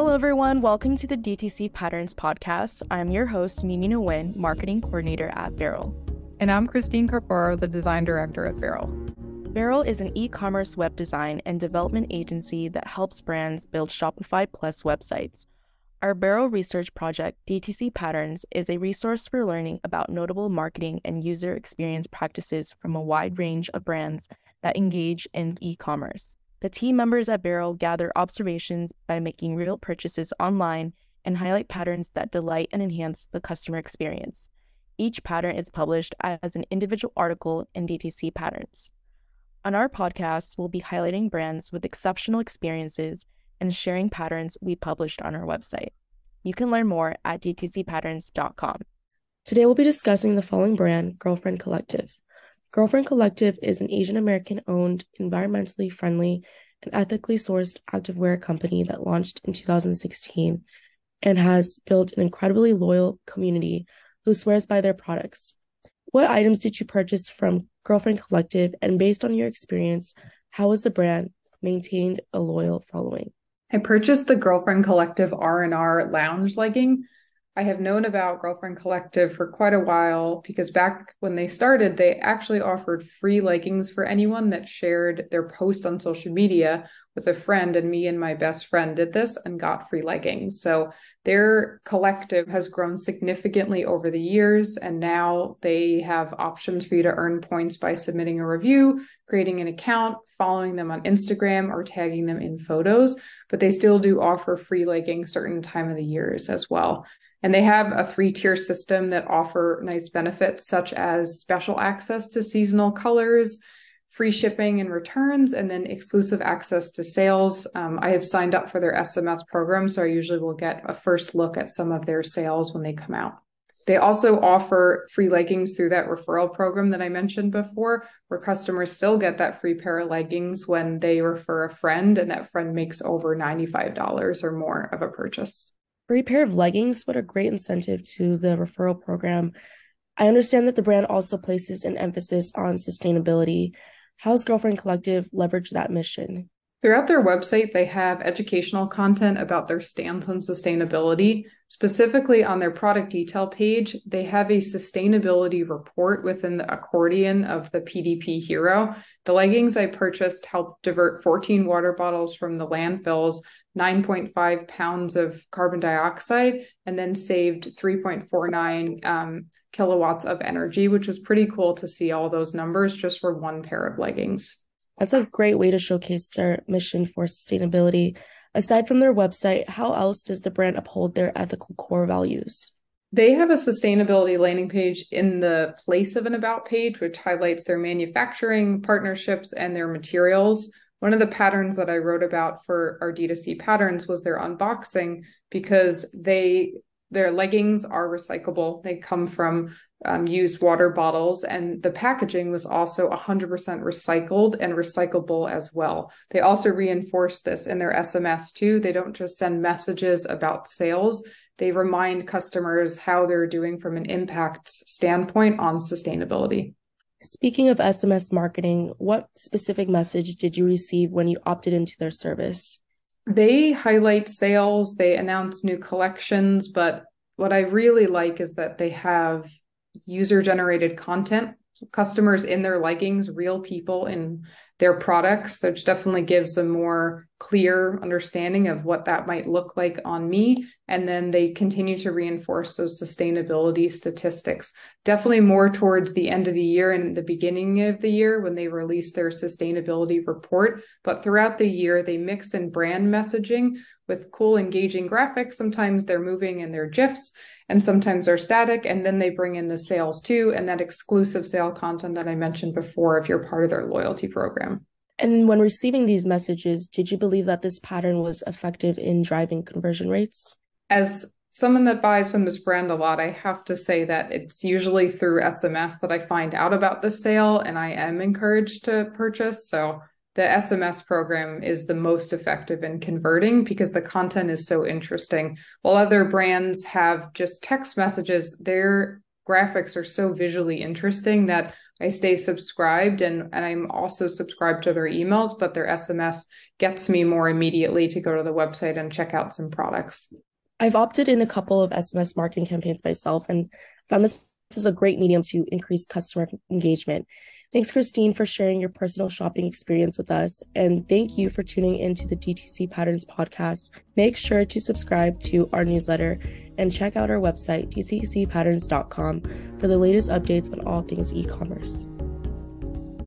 Hello, everyone. Welcome to the DTC Patterns podcast. I'm your host, Mimi Nguyen, Marketing Coordinator at Barrel. And I'm Christine Carparo, the Design Director at Barrel. Barrel is an e commerce web design and development agency that helps brands build Shopify Plus websites. Our Barrel research project, DTC Patterns, is a resource for learning about notable marketing and user experience practices from a wide range of brands that engage in e commerce. The team members at Barrel gather observations by making real purchases online and highlight patterns that delight and enhance the customer experience. Each pattern is published as an individual article in DTC Patterns. On our podcast, we'll be highlighting brands with exceptional experiences and sharing patterns we published on our website. You can learn more at dtcpatterns.com. Today, we'll be discussing the following brand, Girlfriend Collective. Girlfriend Collective is an Asian American owned, environmentally friendly, and ethically sourced activewear company that launched in 2016 and has built an incredibly loyal community who swears by their products. What items did you purchase from Girlfriend Collective, and based on your experience, how has the brand maintained a loyal following? I purchased the Girlfriend Collective R&R lounge legging I have known about Girlfriend Collective for quite a while because back when they started, they actually offered free likings for anyone that shared their post on social media with a friend. And me and my best friend did this and got free leggings. So their collective has grown significantly over the years. And now they have options for you to earn points by submitting a review, creating an account, following them on Instagram, or tagging them in photos. But they still do offer free leggings certain time of the years as well. And they have a three tier system that offer nice benefits, such as special access to seasonal colors, free shipping and returns, and then exclusive access to sales. Um, I have signed up for their SMS program, so I usually will get a first look at some of their sales when they come out. They also offer free leggings through that referral program that I mentioned before, where customers still get that free pair of leggings when they refer a friend and that friend makes over $95 or more of a purchase free pair of leggings, what a great incentive to the referral program. I understand that the brand also places an emphasis on sustainability. How's Girlfriend Collective leverage that mission? Throughout their website, they have educational content about their stance on sustainability. Specifically, on their product detail page, they have a sustainability report within the accordion of the PDP Hero. The leggings I purchased helped divert 14 water bottles from the landfills 9.5 pounds of carbon dioxide and then saved 3.49 um, kilowatts of energy, which was pretty cool to see all those numbers just for one pair of leggings. That's a great way to showcase their mission for sustainability. Aside from their website, how else does the brand uphold their ethical core values? They have a sustainability landing page in the place of an about page, which highlights their manufacturing partnerships and their materials. One of the patterns that I wrote about for our D2C patterns was their unboxing because they their leggings are recyclable. They come from um, used water bottles, and the packaging was also 100% recycled and recyclable as well. They also reinforce this in their SMS too. They don't just send messages about sales, they remind customers how they're doing from an impact standpoint on sustainability. Speaking of SMS marketing, what specific message did you receive when you opted into their service? They highlight sales, they announce new collections, but what I really like is that they have user generated content. Customers in their leggings, real people in their products, which definitely gives a more clear understanding of what that might look like on me. And then they continue to reinforce those sustainability statistics. Definitely more towards the end of the year and the beginning of the year when they release their sustainability report. But throughout the year, they mix in brand messaging with cool, engaging graphics. Sometimes they're moving and they're GIFs and sometimes they're static. And then they bring in the sales too, and that exclusive sale content that I mentioned before if you're part of their loyalty program. And when receiving these messages, did you believe that this pattern was effective in driving conversion rates? As someone that buys from this brand a lot, I have to say that it's usually through SMS that I find out about the sale and I am encouraged to purchase. So the SMS program is the most effective in converting because the content is so interesting. While other brands have just text messages, their graphics are so visually interesting that I stay subscribed and, and I'm also subscribed to their emails, but their SMS gets me more immediately to go to the website and check out some products. I've opted in a couple of SMS marketing campaigns myself and found this, this is a great medium to increase customer engagement. Thanks, Christine, for sharing your personal shopping experience with us. And thank you for tuning into the DTC Patterns podcast. Make sure to subscribe to our newsletter and check out our website, dtcpatterns.com, for the latest updates on all things e commerce.